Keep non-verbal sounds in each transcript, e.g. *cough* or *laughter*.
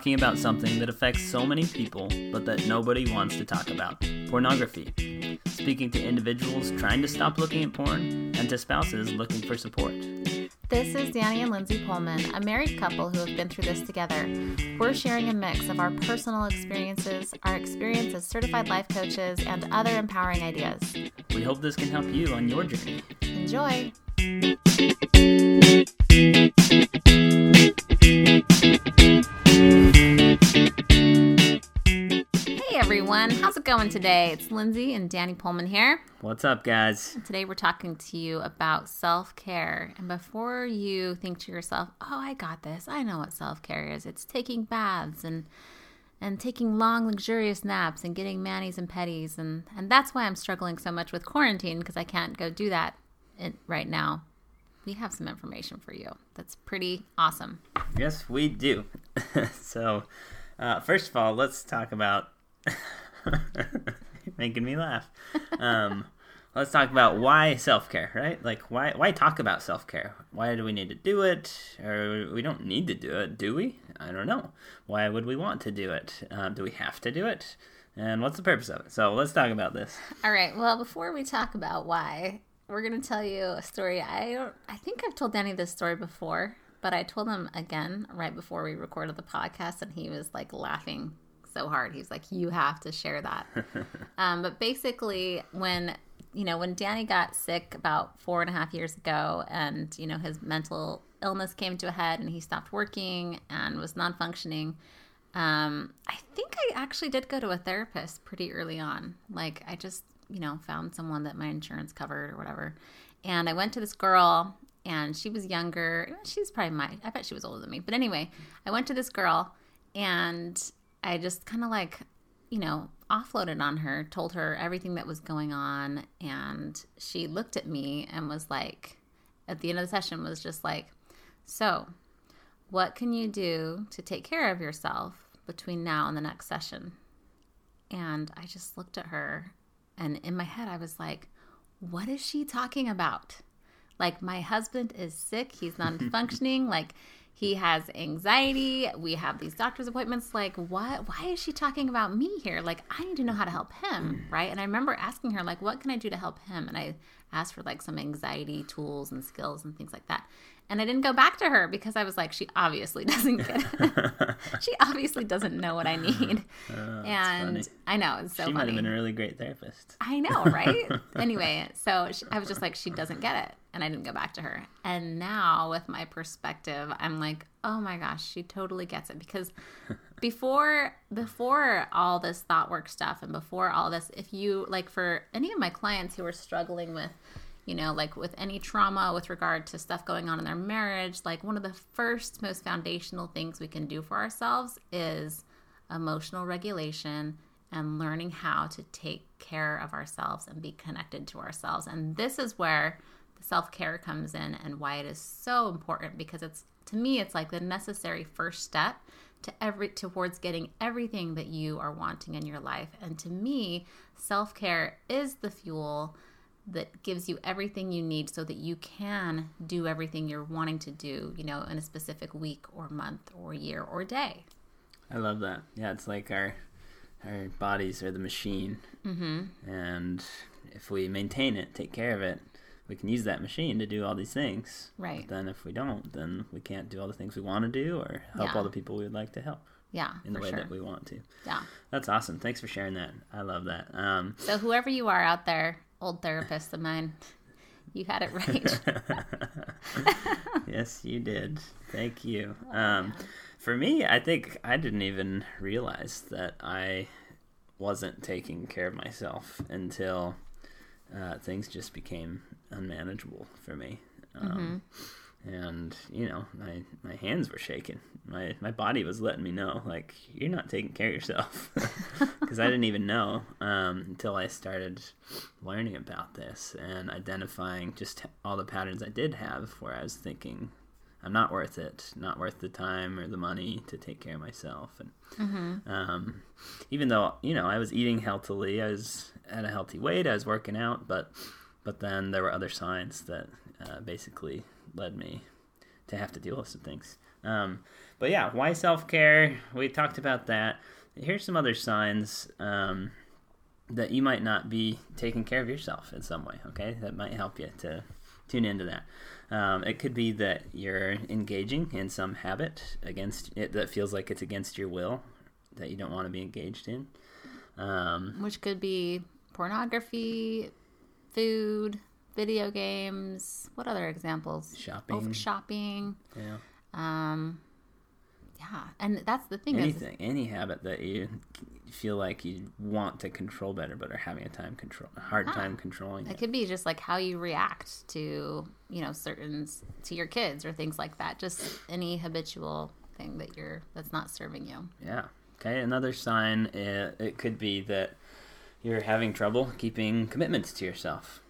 talking about something that affects so many people, but that nobody wants to talk about pornography. Speaking to individuals trying to stop looking at porn and to spouses looking for support. This is Danny and Lindsay Pullman, a married couple who have been through this together. We're sharing a mix of our personal experiences, our experience as certified life coaches, and other empowering ideas. We hope this can help you on your journey. Enjoy! Going today? It's Lindsay and Danny Pullman here. What's up, guys? Today we're talking to you about self care. And before you think to yourself, oh, I got this, I know what self care is. It's taking baths and and taking long, luxurious naps and getting manis and petties. And, and that's why I'm struggling so much with quarantine because I can't go do that in, right now. We have some information for you that's pretty awesome. Yes, we do. *laughs* so, uh, first of all, let's talk about. *laughs* making me laugh. Um, *laughs* let's talk about why self care, right? Like, why why talk about self care? Why do we need to do it? Or we don't need to do it, do we? I don't know. Why would we want to do it? Um, do we have to do it? And what's the purpose of it? So let's talk about this. All right. Well, before we talk about why, we're gonna tell you a story. I don't. I think I've told Danny this story before, but I told him again right before we recorded the podcast, and he was like laughing so hard. He's like, "You have to share that." *laughs* um, but basically, when you know when Danny got sick about four and a half years ago, and you know his mental illness came to a head, and he stopped working and was non-functioning. Um, I think I actually did go to a therapist pretty early on. Like I just you know found someone that my insurance covered or whatever, and I went to this girl. And she was younger. She's probably my, I bet she was older than me. But anyway, I went to this girl and I just kind of like, you know, offloaded on her, told her everything that was going on. And she looked at me and was like, at the end of the session, was just like, So, what can you do to take care of yourself between now and the next session? And I just looked at her. And in my head, I was like, What is she talking about? Like, my husband is sick. He's *laughs* non functioning. like, he has anxiety. We have these doctor's appointments. Like, what? Why is she talking about me here? Like, I need to know how to help him, mm. right? And I remember asking her, like, what can I do to help him? And I asked for like some anxiety tools and skills and things like that. And I didn't go back to her because I was like, she obviously *laughs* doesn't get it. *laughs* she obviously doesn't know what I *laughs* oh, need. Oh, and funny. I know it's so she might have been a really great therapist. I know, right? anyway, so she, I was just like, she doesn't get it. And I didn't go back to her. And now, with my perspective, I'm like, oh my gosh, she totally gets it. Because before before all this thought work stuff and before all this, if you like for any of my clients who are struggling with, you know, like with any trauma with regard to stuff going on in their marriage, like one of the first most foundational things we can do for ourselves is emotional regulation and learning how to take care of ourselves and be connected to ourselves. And this is where the self-care comes in and why it is so important because it's to me it's like the necessary first step to every towards getting everything that you are wanting in your life. And to me, self-care is the fuel that gives you everything you need so that you can do everything you're wanting to do, you know, in a specific week or month or year or day. I love that. Yeah, it's like our our bodies are the machine, Mm-hmm. and if we maintain it, take care of it, we can use that machine to do all these things. Right. But then if we don't, then we can't do all the things we want to do or help Yeah. all the people we would like to help Yeah, in the way sure. that we want to. Yeah. That's awesome. Thanks for sharing that. I love that. Um, So whoever you are out there, old therapist of mine, you had it right. *laughs* yes, you did. Thank you. Um, for me, I think I didn't even realize that I wasn't taking care of myself until uh, things just became unmanageable for me. Um, And you know, my my hands were shaking. My my body was letting me know, like you're not taking care of yourself, *laughs* because I didn't even know um, until I started learning about this and identifying just all the patterns I did have, where I was thinking, I'm not worth it, not worth the time or the money to take care of myself. And um, even though you know I was eating healthily, I was at a healthy weight, I was working out, but but then there were other signs that uh, basically led me to have to deal with some things. Um, but yeah, why self care? We talked about that. Here's some other signs um, that you might not be taking care of yourself in some way. Okay, that might help you to tune into that. Um, it could be that you're engaging in some habit against it that feels like it's against your will, that you don't want to be engaged in. Um, Which could be pornography, food, video games. What other examples? shopping. Over shopping. yeah. Um, yeah, and that's the thing is, Anything, any habit that you feel like you want to control better, but are having a time control, a hard Ah. time controlling it it. could be just like how you react to you know certain to your kids or things like that. Just any habitual thing that you're that's not serving you. Yeah. Okay. Another sign it, it could be that you're having trouble keeping commitments to yourself.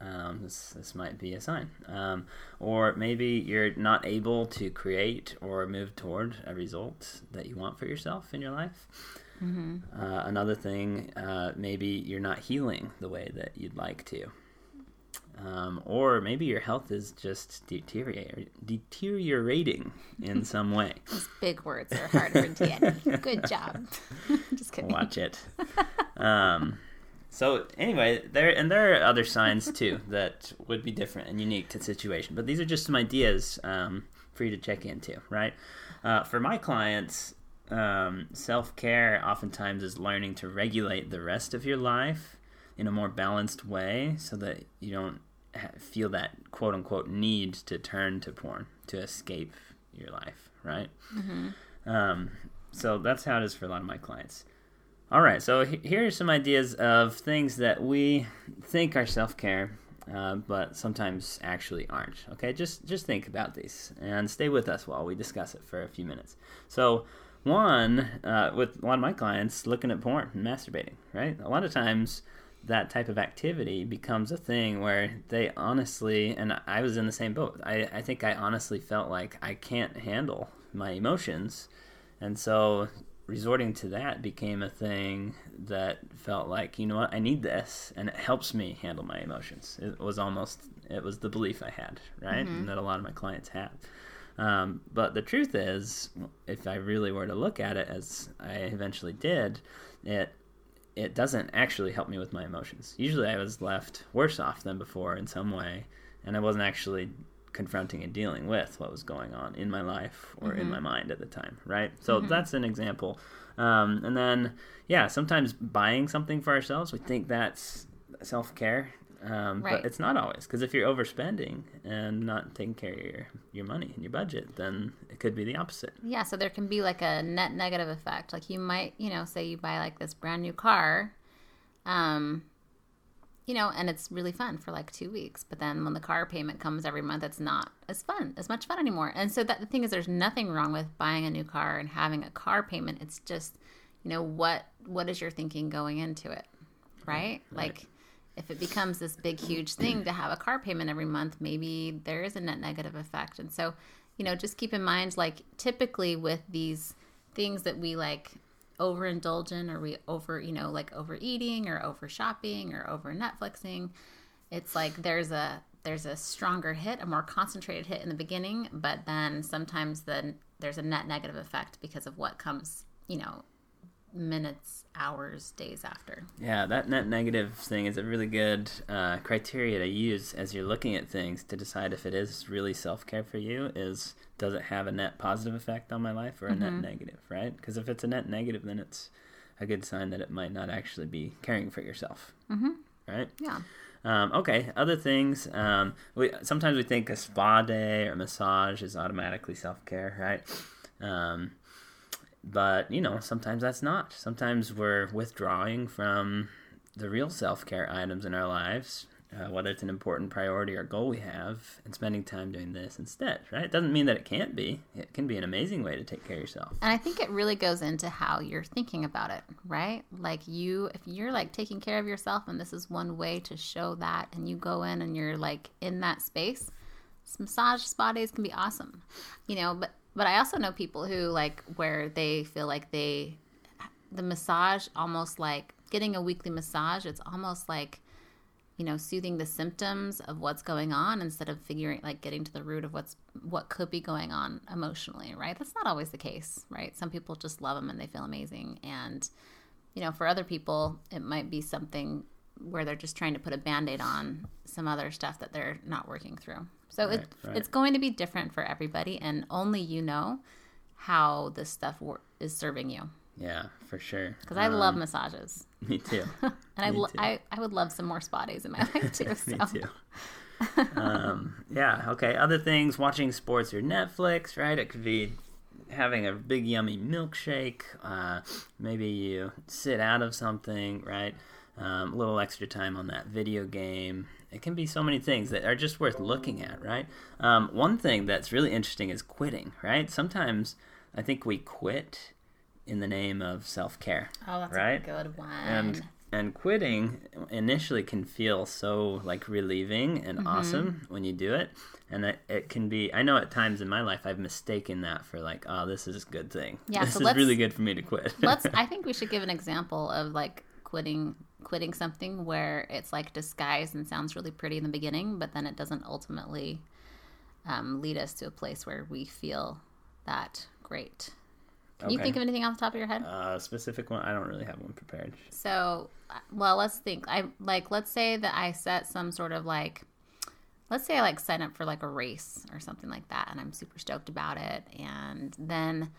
Um, this this might be a sign, um, or maybe you're not able to create or move toward a result that you want for yourself in your life. Mm-hmm. Uh, another thing, uh, maybe you're not healing the way that you'd like to. Um, or maybe your health is just deteriorating in *laughs* some way. Those big words are hard for Danny. Good job. *laughs* just kidding. Watch it. *laughs* Um, so anyway, there and there are other signs too *laughs* that would be different and unique to the situation. But these are just some ideas um, for you to check into, right? Uh, for my clients, um, self care oftentimes is learning to regulate the rest of your life in a more balanced way, so that you don't feel that quote unquote need to turn to porn to escape your life, right? Um, so that's how it is for a lot of my clients. All right, so here are some ideas of things that we think are self care, uh, but sometimes actually aren't. Okay, just just think about these and stay with us while we discuss it for a few minutes. So, one uh, with a lot of my clients, looking at porn and masturbating. Right, a lot of times that type of activity becomes a thing where they honestly, and I was in the same boat. I, I think I honestly felt like I can't handle my emotions, and so resorting to that became a thing that felt like you know what i need this and it helps me handle my emotions. It was almost it was the belief i had right and that a lot of my clients have um, but the truth is if i really were to look at it as i eventually did it it doesn't actually help me with my emotions. Usually i was left worse off than before in some way and i wasn't actually confronting and dealing with what was going on in my life or in my mind at the time, right? So that's an example. Um, and then, yeah, sometimes buying something for ourselves, we think that's self care, um, Right. but it's not always. Because if you're overspending and not taking care of your, your money and your budget, then it could be the opposite. Yeah, so there can be like a net negative effect. Like you might, you know, say you buy like this brand new car, um, you know, and it's really fun for like two weeks. But then when the car payment comes every month, it's not as fun, as much fun anymore. And so that the thing is, there's nothing wrong with buying a new car and having a car payment. It's just, you know, what what is your thinking going into it, right? Like. If it becomes this big, huge thing to have a car payment every month, maybe there is a net negative effect. And so, you know, just keep in mind, like, typically with these things that we like overindulge in or we over, you know, like overeating or over shopping or over Netflixing, it's like there's a there's a stronger hit, a more concentrated hit in the beginning, but then sometimes then there's a net negative effect because of what comes, you know, minutes, hours, days after. Yeah, that net negative thing is a really good uh, criteria to use as you're looking at things to decide if it is really self care for you. Is does it have a net positive effect on my life or a net negative? Right? Because if it's a net negative, then it's a good sign that it might not actually be caring for yourself. Mm-hmm. Right? Yeah. Um, okay, other things. Um, we sometimes we think a spa day or massage is automatically self care, right? Um, but you know, sometimes that's not. Sometimes we're withdrawing from the real self care items in our lives, uh, whether it's an important priority or goal we have, and spending time doing this instead, right? It doesn't mean that it can't be. It can be an amazing way to take care of yourself. And I think it really goes into how you're thinking about it, right? Like you, if you're like taking care of yourself and this is one way to show that, and you go in and you're like in that space, massage spa days can be awesome, you know. But but I also know people who like where they feel like they, the massage almost like getting a weekly massage. It's almost like you know, soothing the symptoms of what's going on instead of figuring like getting to the root of what's what could be going on emotionally, right? That's not always the case, right? Some people just love them and they feel amazing and you know, for other people it might be something where they're just trying to put a band-aid on some other stuff that they're not working through. So Right, it, right. it's going to be different for everybody and only you know how this stuff wor- is serving you. Yeah, for sure. Because I love Um, massages. *laughs* Me too. *laughs* And I, Me lo- too. I, I would love some more spa days in my *laughs* life too. So. Me too. um, yeah. Okay. Other things: watching sports or Netflix. Right. It could be having a big yummy milkshake. Uh, maybe you sit out of something. Right. Um, a little extra time on that video game. It can be so many things that are just worth looking at. Right. Um, one thing that's really interesting is quitting. Right. Sometimes I think we quit in the name of self care Oh, that's Right? a good one. and and quitting initially can feel so like relieving Mm-hmm. and awesome when you do it and it, it can be i know at times in my life i've mistaken that for like oh this is a good thing Yeah, *laughs* this so is really good for me to quit Let's. *laughs* I think we should give an example of like quitting quitting something where it's like disguised and sounds really pretty in the beginning, but then it doesn't ultimately um, lead us to a place where we feel that great. Can you think of anything off the top of your head? uh, a specific one i don't really have one prepared So, uh, well, let's think. I like let's say that I set some sort of like let's say I like sign up for like a race or something like that and I'm super stoked about it and then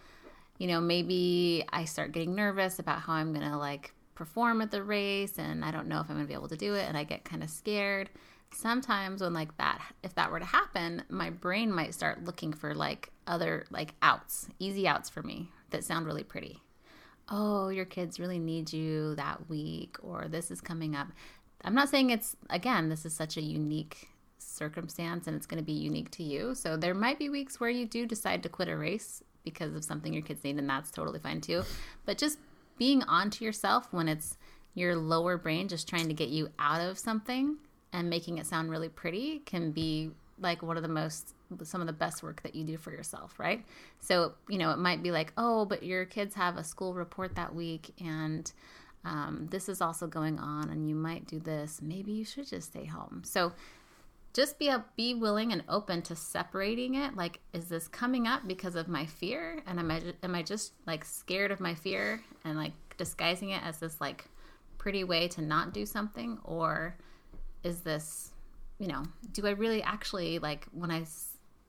you know, maybe I start getting nervous about how I'm going to like perform at the race and I don't know if I'm going to be able to do it and I get kind of scared. Sometimes when like that if that were to happen, my brain might start looking for like other like outs, easy outs for me that sound really pretty oh, your kids really need you that week, or this is coming up. I'm not saying it's, again, this is such a unique circumstance and it's going to be unique to you. So there might be weeks where you do decide to quit a race because of something your kids need, and that's totally fine too. But just being onto yourself when it's your lower brain just trying to get you out of something and making it sound really pretty can be like one of the most some of the best work that you do for yourself right? So you know it might be like oh but your kids have a school report that week and um, this is also going on and you might do this. Maybe you should just stay home. So just be a, be willing and open to separating it. Like is this coming up because of my fear? And am I, am I just like scared of my fear and like disguising it as this like pretty way to not do something? Or is this you know do i really actually like when I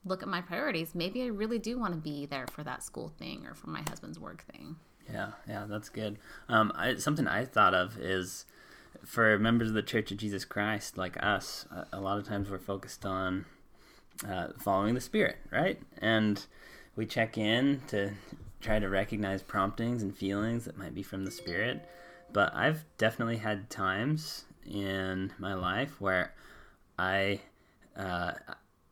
look at my priorities maybe i really do want to be there for that school thing or for my husband's work thing? Yeah, yeah, that's good. Um, I, something I thought of is for members of the Church of Jesus Christ, like us, a, lot of times we're focused on uh, following the Spirit, right? And we check in to try to recognize promptings and feelings that might be from the Spirit. But I've definitely had times in my life where I uh,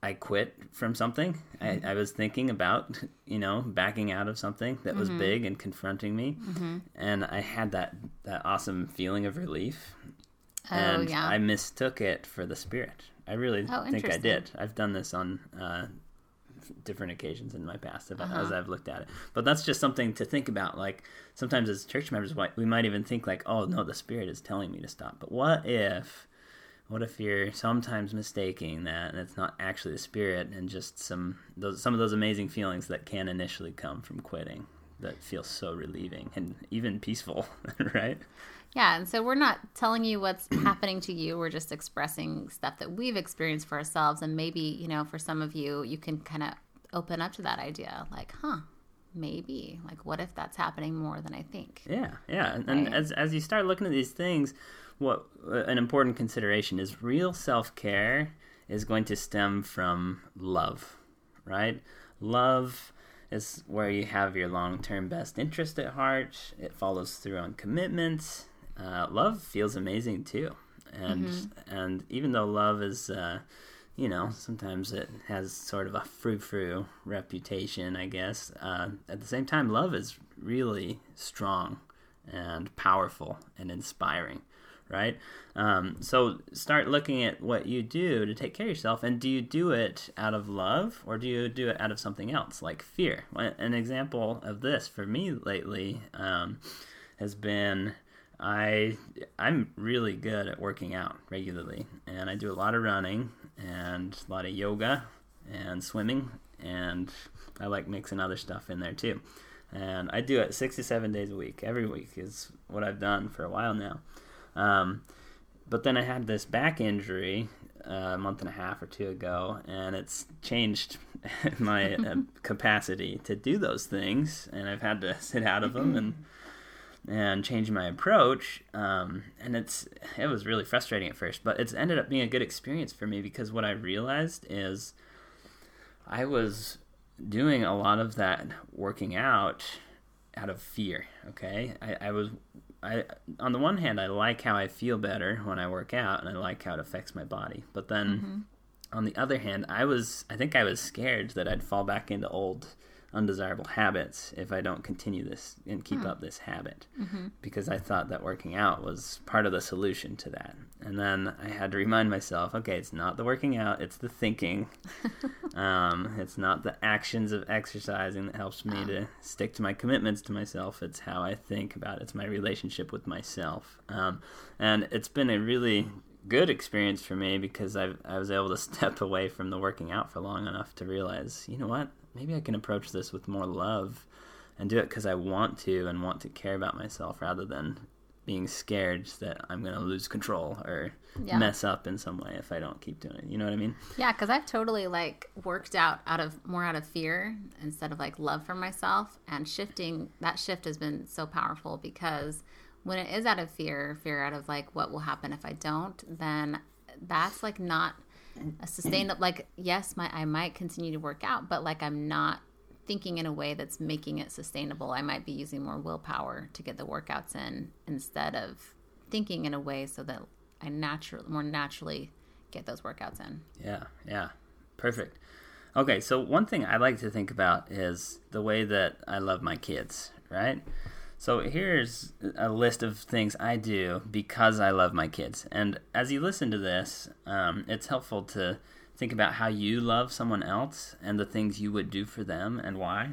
I quit from something. I, I was thinking about, *laughs* you know, backing out of something that was big and confronting me, and I had that that awesome feeling of relief. oh and yeah I mistook it for the spirit. I really Oh, think I did. I've done this on uh, different occasions in my past as- Uh-huh. as I've looked at it. But that's just something to think about. Like sometimes as church members, we might even think like, "Oh no, the spirit is telling me to stop." But what if? What if you're sometimes mistaking that, and it's not actually the spirit, and just some those some of those amazing feelings that can initially come from quitting that feel so relieving and even peaceful, *laughs* right? Yeah, and so we're not telling you what's *clears throat* happening to you. We're just expressing stuff that we've experienced for ourselves. And maybe, you know, for some of you, you can kind of open up to that idea like, huh, maybe. Like, what if that's happening more than I think? Yeah, yeah, and, and as as you start looking at these things, what an important consideration is real self care is going to stem from love, right? Love is where you have your long term best interest at heart. It follows through on commitment. Uh, love feels amazing too, and and even though love is. Uh, you know, sometimes it has sort of a frou frou reputation, I guess. Uh, at the same time, love is really strong and powerful and inspiring, right? Um, so start looking at what you do to take care of yourself, and do you do it out of love or do you do it out of something else, like fear? An example of this for me lately um, has been I I'm really good at working out regularly, and I do a lot of running and a lot of yoga and swimming, and I like mixing other stuff in there too. And I do it six to seven days a week. Every week is what I've done for a while now. Um, but then I had this back injury uh, a month and a half or two ago, and it's changed *laughs* my uh, capacity to do those things, and I've had to *laughs* sit out of them and and change my approach. Um, and it's it was really frustrating at first, but it's ended up being a good experience for me because what I realized is I was doing a lot of that working out out of fear. Okay, I, I was I on the one hand I like how I feel better when I work out and I like how it affects my body. But then mm-hmm. on the other hand, I was I think I was scared that I'd fall back into old undesirable habits if I don't continue this and keep hmm. up this habit. Mm-hmm. Because I thought that working out was part of the solution to that. And then I had to remind myself okay, it's not the working out, it's the thinking. *laughs* um, it's not the actions of exercising that helps me oh. to stick to my commitments to myself. It's how I think about it, it's my relationship with myself. Um, and it's been a really good experience for me because I I was able to *laughs* step away from the working out for long enough to realize, you know what, maybe I can approach this with more love and do it because I want to and want to care about myself rather than being scared that I'm going to lose control or yeah. mess up in some way if I don't keep doing it. You know what I mean? Yeah, because I've totally like worked out out of more out of fear instead of like love for myself. And shifting that shift has been so powerful because when it is out of fear, fear out of like what will happen if I don't, then that's like not a sustainable like yes my i might continue to work out but like i'm not thinking in a way that's making it sustainable. I might be using more willpower to get the workouts in instead of thinking in a way so that i naturally more naturally get those workouts in. Yeah yeah. Perfect. Okay so one thing i like to think about is the way that i love my kids right so here's a list of things I do because I love my kids. And as you listen to this, um, it's helpful to think about how you love someone else and the things you would do for them and why.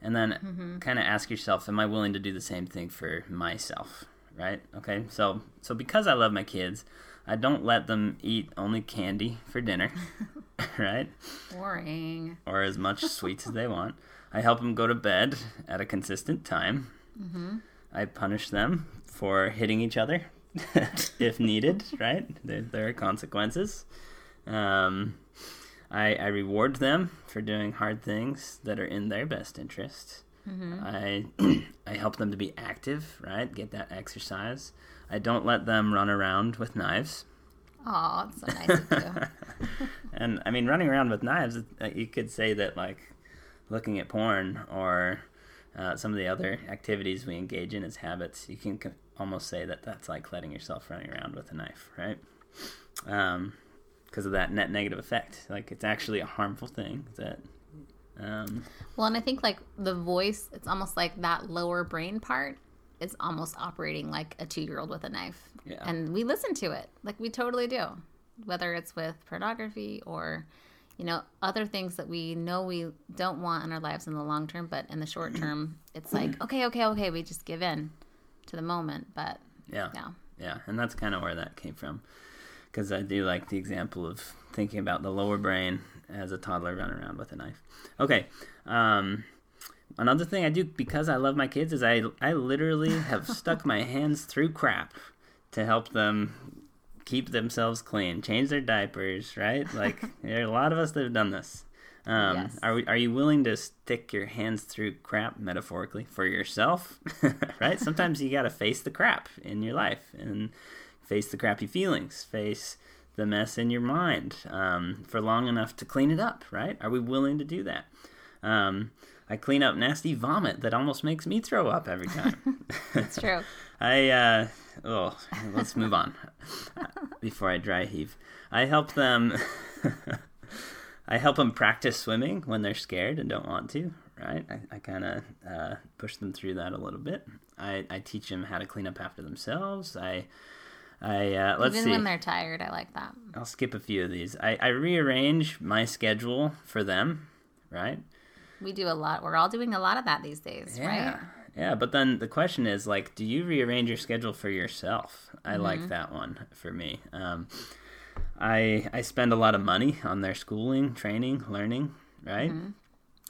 And then mm-hmm. kind of ask yourself, am I willing to do the same thing for myself? Right? Okay. So so because I love my kids, I don't let them eat only candy for dinner. *laughs* right? Boring. Or as much sweets as they want. I help them go to bed at a consistent time Mm-hmm. I punish them for hitting each other *laughs* if needed, *laughs* right? There, there, are consequences. Um, I, I, reward them for doing hard things that are in their best interest. Mm-hmm. I *clears throat* I help them to be active, right? Get that exercise. I don't let them run around with knives. Oh, it's so nice of you. *laughs* and I mean, running around with knives, you could say that like looking at porn or uh, some of the other activities we engage in as habits, you can co- almost say that that's like letting yourself running around with a knife, right? Um, because of that net negative effect. Like it's actually a harmful thing that. Um, well, and I think like the voice, it's almost like that lower brain part is almost operating like a two year old with a knife. Yeah. And we listen to it, like we totally do, whether it's with pornography or you know, other things that we know we don't want in our lives in the long term, but in the short term, it's like, *clears throat* okay, okay, okay, we just give in to the moment. But yeah, yeah, yeah, and that's kind of where that came from, because I do like the example of thinking about the lower brain as a toddler running around with a knife. Okay, um, another thing I do because I love my kids is I I literally have stuck my hands through crap to help them keep themselves clean, change their diapers, right? Like *laughs* there are a lot of us that have done this. Um, yes. Are we, are you willing to stick your hands through crap metaphorically for yourself? *laughs* right? Sometimes you got to face the crap in your life and face the crappy feelings, face the mess in your mind um, for long enough to clean it up. Right? Are we willing to do that? Um, I clean up nasty vomit that almost makes me throw up every time. *laughs* That's true. I uh, oh, let's move on *laughs* before I dry heave. I help them. *laughs* I help them practice swimming when they're scared and don't want to. Right, I, I kind of uh, push them through that a little bit. I, I teach them how to clean up after themselves. I I uh, let's Even see. when they're tired, I like that. I'll skip a few of these. I, I rearrange my schedule for them. Right, we do a lot. We're all doing a lot of that these days, yeah. right? Yeah, but then the question is like, do you rearrange your schedule for yourself? I mm-hmm. like that one for me. Um, I I spend a lot of money on their schooling, training, learning, right? Mm-hmm.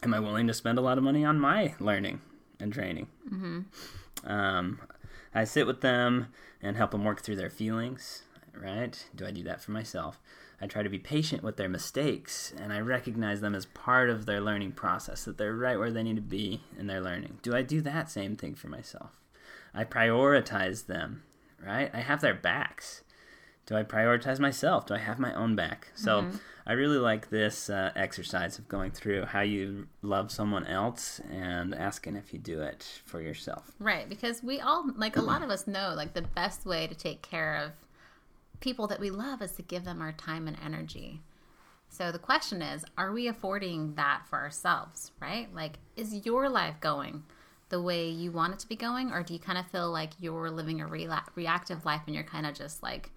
Am I willing to spend a lot of money on my learning and training? Mm-hmm. Um, I sit with them and help them work through their feelings, right? Do I do that for myself? I try to be patient with their mistakes and I recognize them as part of their learning process, that they're right where they need to be in their learning. Do I do that same thing for myself? I prioritize them, right? I have their backs. Do I prioritize myself? Do I have my own back? So mm-hmm. I really like this uh, exercise of going through how you love someone else and asking if you do it for yourself. Right, because we all, like a lot of us know, like the best way to take care of people that we love is to give them our time and energy. So the question is, are we affording that for ourselves, right? Like, is your life going the way you want it to be going, or do you kind of feel like you're living a re- reactive life and you're kind of just like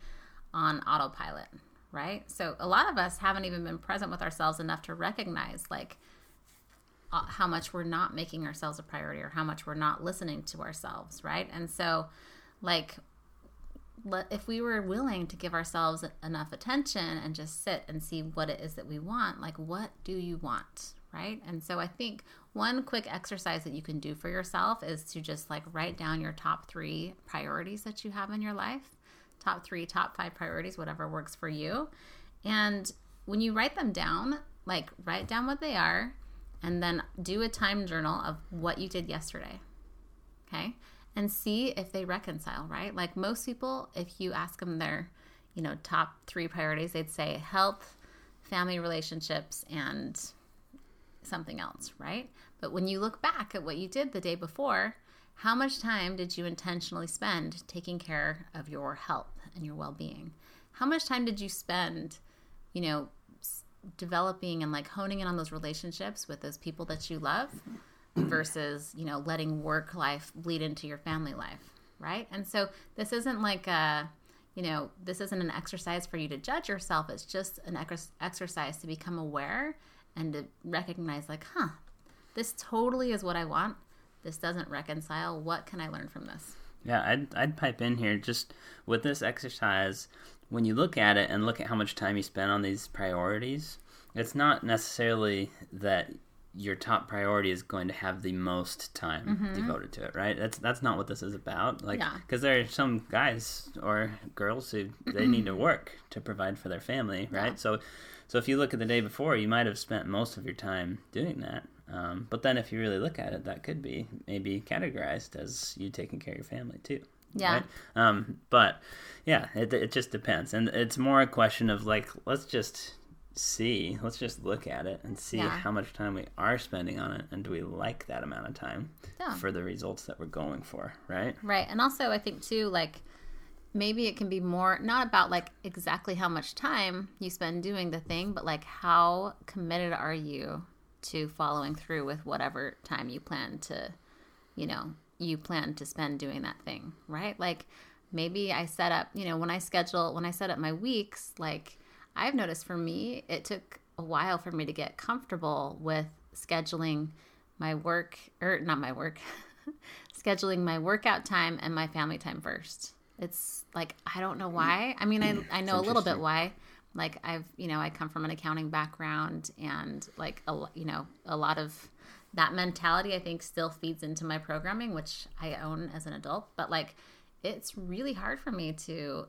on autopilot, right? So a lot of us haven't even been present with ourselves enough to recognize like uh, how much we're not making ourselves a priority or how much we're not listening to ourselves, right? And so, like, if we were willing to give ourselves enough attention and just sit and see what it is that we want, like what do you want, right? And so I think one quick exercise that you can do for yourself is to just like write down your top three priorities that you have in your life, top three, top five priorities, whatever works for you. And when you write them down, like write down what they are and then do a time journal of what you did yesterday. Okay and see if they reconcile, right? Like most people, if you ask them their, you know, top three priorities, they'd say health, family relationships, and something else, right? But when you look back at what you did the day before, how much time did you intentionally spend taking care of your health and your well being? How much time did you spend, you know, developing and like honing in on those relationships with those people that you love? Versus you know letting work life bleed into your family life right? And so this isn't like a you know this isn't an exercise for you to judge yourself. It's just an ex- exercise to become aware and to recognize like huh this totally is what i want. This doesn't reconcile. What can i learn from this? Yeah i'd, I'd pipe in here just with this exercise. When you look at it and look at how much time you spend on these priorities it's not necessarily that your top priority is going to have the most time mm-hmm. devoted to it, right? That's that's not what this is about. Like, because yeah. there are some guys or girls who they need to work to provide for their family, right? Yeah. So, so if you look at the day before, you might have spent most of your time doing that. Um, but then, if you really look at it, that could be maybe categorized as you taking care of your family too. Yeah. Right? Um, but yeah, it it just depends, and it's more a question of like, let's just see. Let's just look at it and see yeah. how much time we are spending on it, and do we like that amount of time yeah. for the results that we're going for, right? Right, and also I think too, like maybe it can be more not about like exactly how much time you spend doing the thing, but like how committed are you to following through with whatever time you plan to, you know, you plan to spend doing that thing, right? Like maybe I set up, you know, when I schedule, when I set up my weeks, like I've noticed for me, it took a while for me to get comfortable with scheduling my work, or not my work, *laughs* scheduling my workout time and my family time first. It's like, I don't know why. I mean, I, I know a little bit why. Like, I've, you know, I come from an accounting background and like, a, you know, a lot of that mentality I think still feeds into my programming, which I own as an adult. But like, it's really hard for me to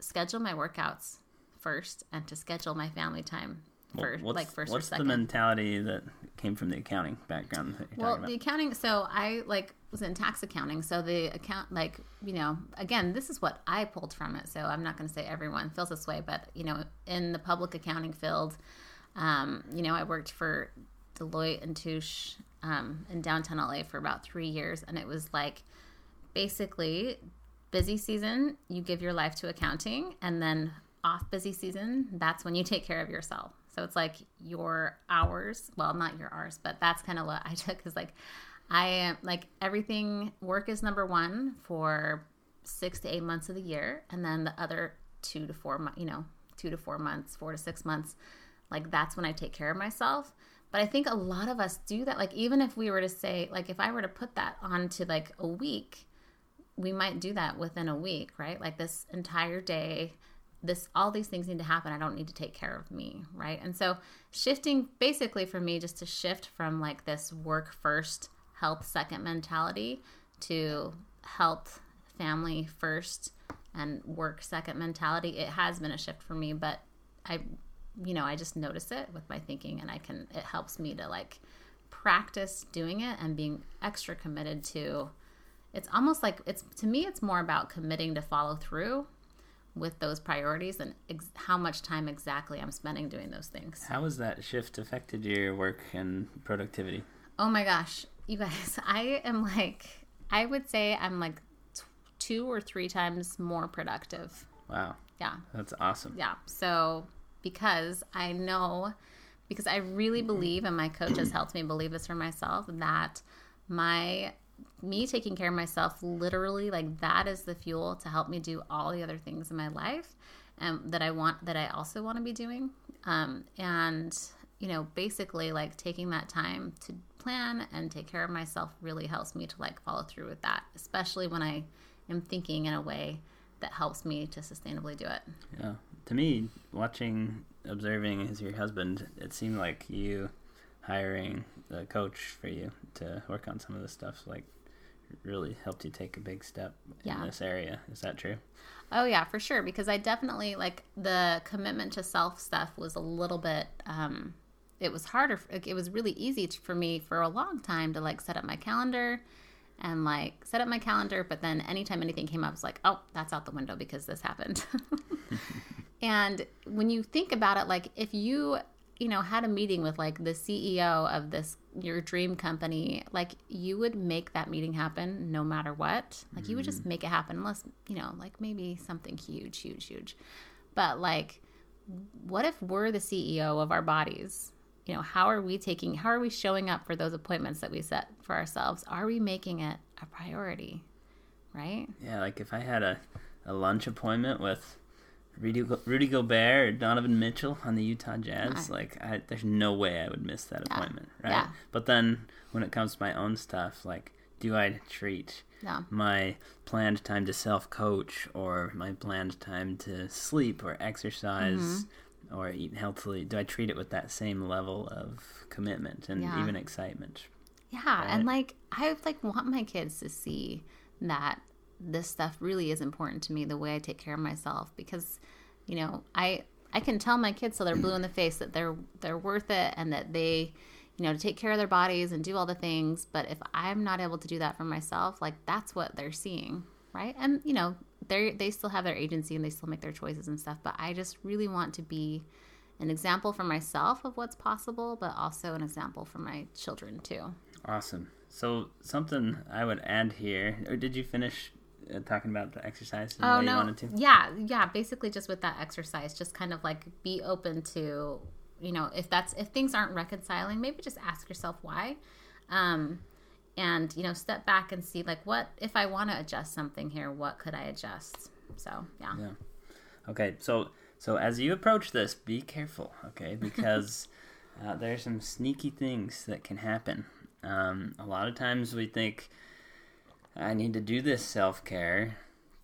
schedule my workouts first and to schedule my family time first, well, like first what's or second. the mentality that came from the accounting background? well, the accounting. So I like was in tax accounting. So the account, like you know, again, this is what I pulled from it. So I'm not going to say everyone feels this way, but you know, in the public accounting field, um, you know, I worked for Deloitte and Touche um, in downtown LA for about three years, and it was like basically busy season, you give your life to accounting, and then off busy season, that's when you take care of yourself. So it's like your hours, well, not your hours, but that's kind of what I *laughs* took is like I am like everything work is number 1 for 6 to 8 months of the year and then the other 2 to 4 you know, 2 to 4 months, 4 to 6 months, like that's when I take care of myself. but I think a lot of us do that. Like, even if we were to say, like, if I were to put that onto like a week, we might do that within a week, right? Like, this entire day, this, all these things need to happen. I don't need to take care of me, right? And so, shifting basically for me, just to shift from like this work first, health second mentality to health, family first, and work second mentality, it has been a shift for me, but I you know, I just notice it with my thinking and I can, it helps me to like practice doing it and being extra committed to, it's almost like it's, to me, it's more about committing to follow through with those priorities and ex- how much time exactly I'm spending doing those things. How has that shift affected your work and productivity? Oh my gosh, you guys, *laughs* I am like, I would say I'm like t- two or three times more productive. Wow. Yeah. That's awesome. Yeah. So because I know, because I really believe, and my coach has helped me believe this for myself, that my me taking care of myself literally like that is the fuel to help me do all the other things in my life and that I want that I also want to be doing um, and you know basically like taking that time to plan and take care of myself really helps me to like follow through with that especially when I am thinking in a way that helps me to sustainably do it Yeah. To me, watching, observing as your husband, it seemed like you hiring a coach for you to work on some of this stuff like really helped you take a big step Yeah. in this area. Is that true? Oh yeah, for sure. Because I definitely like the commitment to self stuff was a little bit. um It was harder. like, It was really easy for me for a long time to like set up my calendar and like set up my calendar. But then anytime anything came up, it's like, oh, that's out the window because this happened. *laughs* and when you think about it, like if you you know had a meeting with like the CEO of this your dream company, like you would make that meeting happen no matter what. Like you would just mm. make it happen unless, you know, like maybe something huge, huge, huge. But like what if we're the CEO of our bodies? You know, how are we taking how are we showing up for those appointments that we set for ourselves? Are we making it a priority? Right? Yeah, like if I had a, a lunch appointment with Rudy, Go- Rudy Gobert or Donovan Mitchell on the Utah Jazz, like I, there's no way I would miss that Yeah. appointment, right? Yeah. But then when it comes to my own stuff, like do I treat No. my planned time to self coach or my planned time to sleep or exercise Mm-hmm. or eat healthily? Do I treat it with that same level of commitment and Yeah. even excitement? Yeah, and like I like want my kids to see that this stuff really is important to me the way I take care of myself because you know, I I can tell my kids so they're blue in the face that they're they're worth it and that they you know, to take care of their bodies and do all the things, but if I'm not able to do that for myself, like that's what they're seeing, right? And you know, they they still have their agency and they still make their choices and stuff, but I just really want to be an example for myself of what's possible, but also an example for my children too. Awesome. So something I would add here, or did you finish uh, talking about the exercise and Oh no! you wanted to? Yeah, yeah. Basically, just with that exercise, just kind of like be open to, you know, if that's if things aren't reconciling, maybe just ask yourself why, um, and you know, step back and see like what if I want to adjust something here, what could I adjust? So yeah, Yeah. Okay, so so as you approach this, be careful, okay? *laughs* Because uh, there's some sneaky things that can happen. Um, a lot of times we think I need to do this self care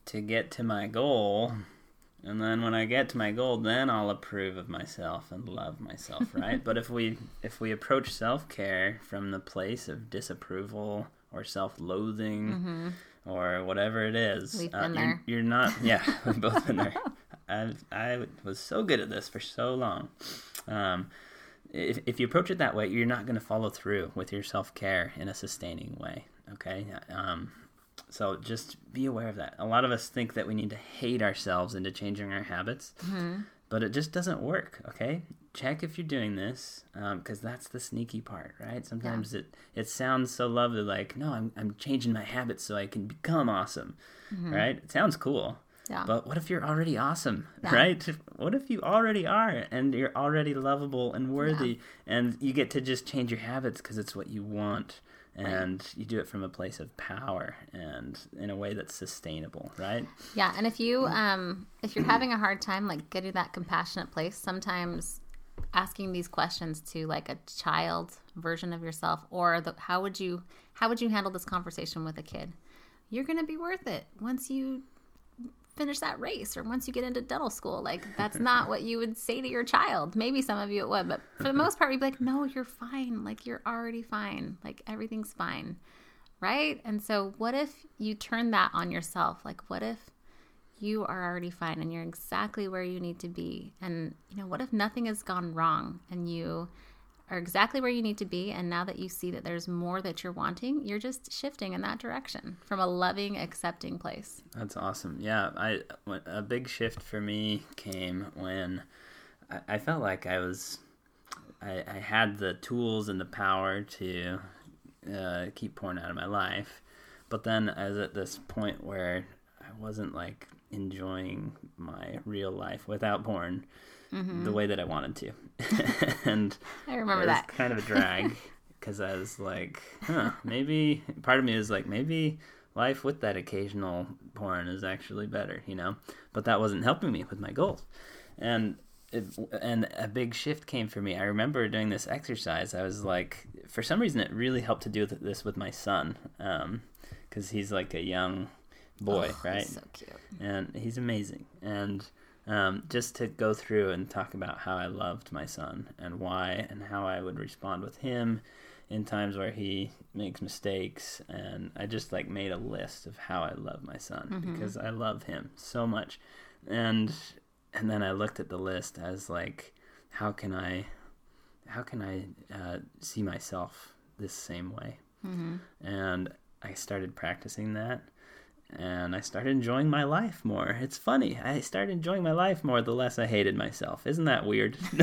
to get to my goal, and then when I get to my goal, then I'll approve of myself and love myself, *laughs* right? but if we if we approach self care from the place of disapproval or self loathing or whatever it is, Mm-hmm. We've uh, been you're- there. you're not. *laughs* Yeah, we've both been there. *laughs* I I was so good at this for so long. Um, if if you approach it that way, you're not going to follow through with your self care in a sustaining way. Okay. Um, so just be aware of that. A lot of us think that we need to hate ourselves into changing our habits, mm-hmm. but it just doesn't work. Okay. Check if you're doing this, um, because that's the sneaky part, right? Sometimes it it sounds so lovely, like no, I'm I'm changing my habits so I can become awesome, mm-hmm. right? It sounds cool. yeah, But what if you're already awesome, Yeah. right? What if you already are and you're already lovable and worthy and you get to just change your habits because it's what you want and you do it from a place of power and in a way that's sustainable, right? yeah. And if you um if you're having a hard time like getting that compassionate place, sometimes asking these questions to like a child version of yourself or the, how would you how would you handle this conversation with a kid you're going to be worth it once you finish that race or once you get into dental school like that's not what you would say to your child. Maybe some of you it would but for the most part you'd be like no you're fine. Like you're already fine. Like everything's fine. Right? And so what if you turn that on yourself? Like what if you are already fine and you're exactly where you need to be. And, you know, what if nothing has gone wrong and you are exactly where you need to be? And now that you see that there's more that you're wanting, you're just shifting in that direction from a loving, accepting place. That's awesome. Yeah. I, a big shift for me came when I, I felt like I was, I, I, had the tools and the power to uh, keep pouring out of my life. But then I was at this point where I wasn't like enjoying my real life without porn mm-hmm. the way that I wanted to. *laughs* and I remember that kind of a drag *laughs* because I was like, huh, maybe part of me is like, maybe life with that occasional porn is actually better, you know? But that wasn't helping me with my goals. And it, and a big shift came for me. I remember doing this exercise. I was like, for some reason, it really helped to do this with my son, because um, he's like a young boy, oh, right? so cute. And he's amazing. And um, just to go through and talk about how I loved my son and why and how I would respond with him in times where he makes mistakes and I just like made a list of how I love my son mm-hmm. because I love him so much. And and then I looked at the list as like how can I how can I uh, see myself this same way? Mm-hmm. And I started practicing that and I started enjoying my life more. It's funny. I started enjoying my life more the less I hated myself. Isn't that weird? *laughs*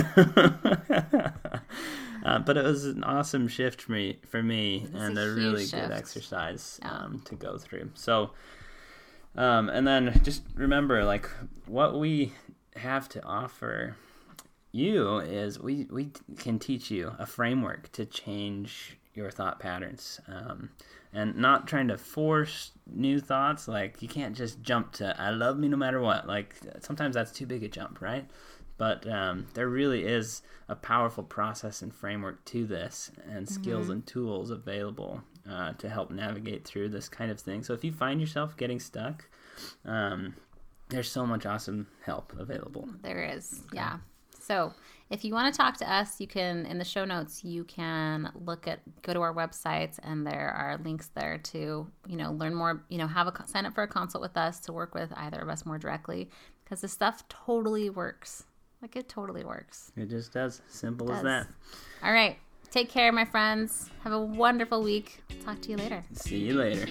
uh, but it was an awesome shift for me, for me, and a, a really shift. good exercise um, to go through. So, um, and then just remember, like what we have to offer you is we we can teach you a framework to change your thought patterns. Um, and not trying to force new thoughts. Like you can't just jump to "I love me no matter what." Like sometimes that's too big a jump, right? But um, there really is a powerful process and framework to this, and skills mm-hmm. and tools available uh, to help navigate through this kind of thing. So if you find yourself getting stuck, um, there's so much awesome help available. There is, okay. yeah. So if you want to talk to us, you can in the show notes you can look at go to our websites and there are links there to you know learn more. You know, have a sign up for a consult with us to work with either of us more directly because this stuff totally works. Like it totally works. It just does. Simple does. as that. All right. Take care, my friends. Have a wonderful week. Talk to you later. See you later.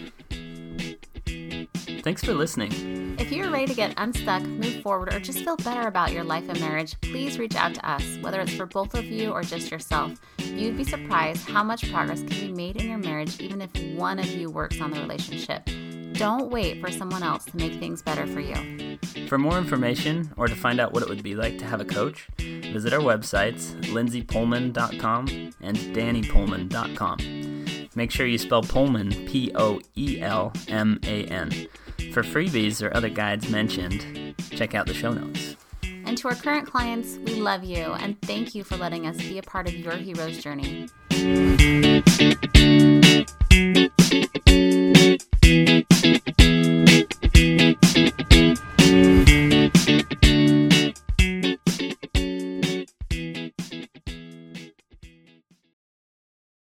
Thanks for listening. If you're ready to get unstuck, move forward, or just feel better about your life and marriage, please reach out to us, whether it's for both of you or just yourself. You'd be surprised how much progress can be made in your marriage even if one of you works on the relationship. Don't wait for someone else to make things better for you. For more information or to find out what it would be like to have a coach, visit our websites, lindsaypoelman.com and dannypoelman.com. Make sure you spell Poelman, P O E L M A N. For freebies or other guides mentioned, check out the show notes. And to our current clients, we love you and thank you for letting us be a part of your hero's journey.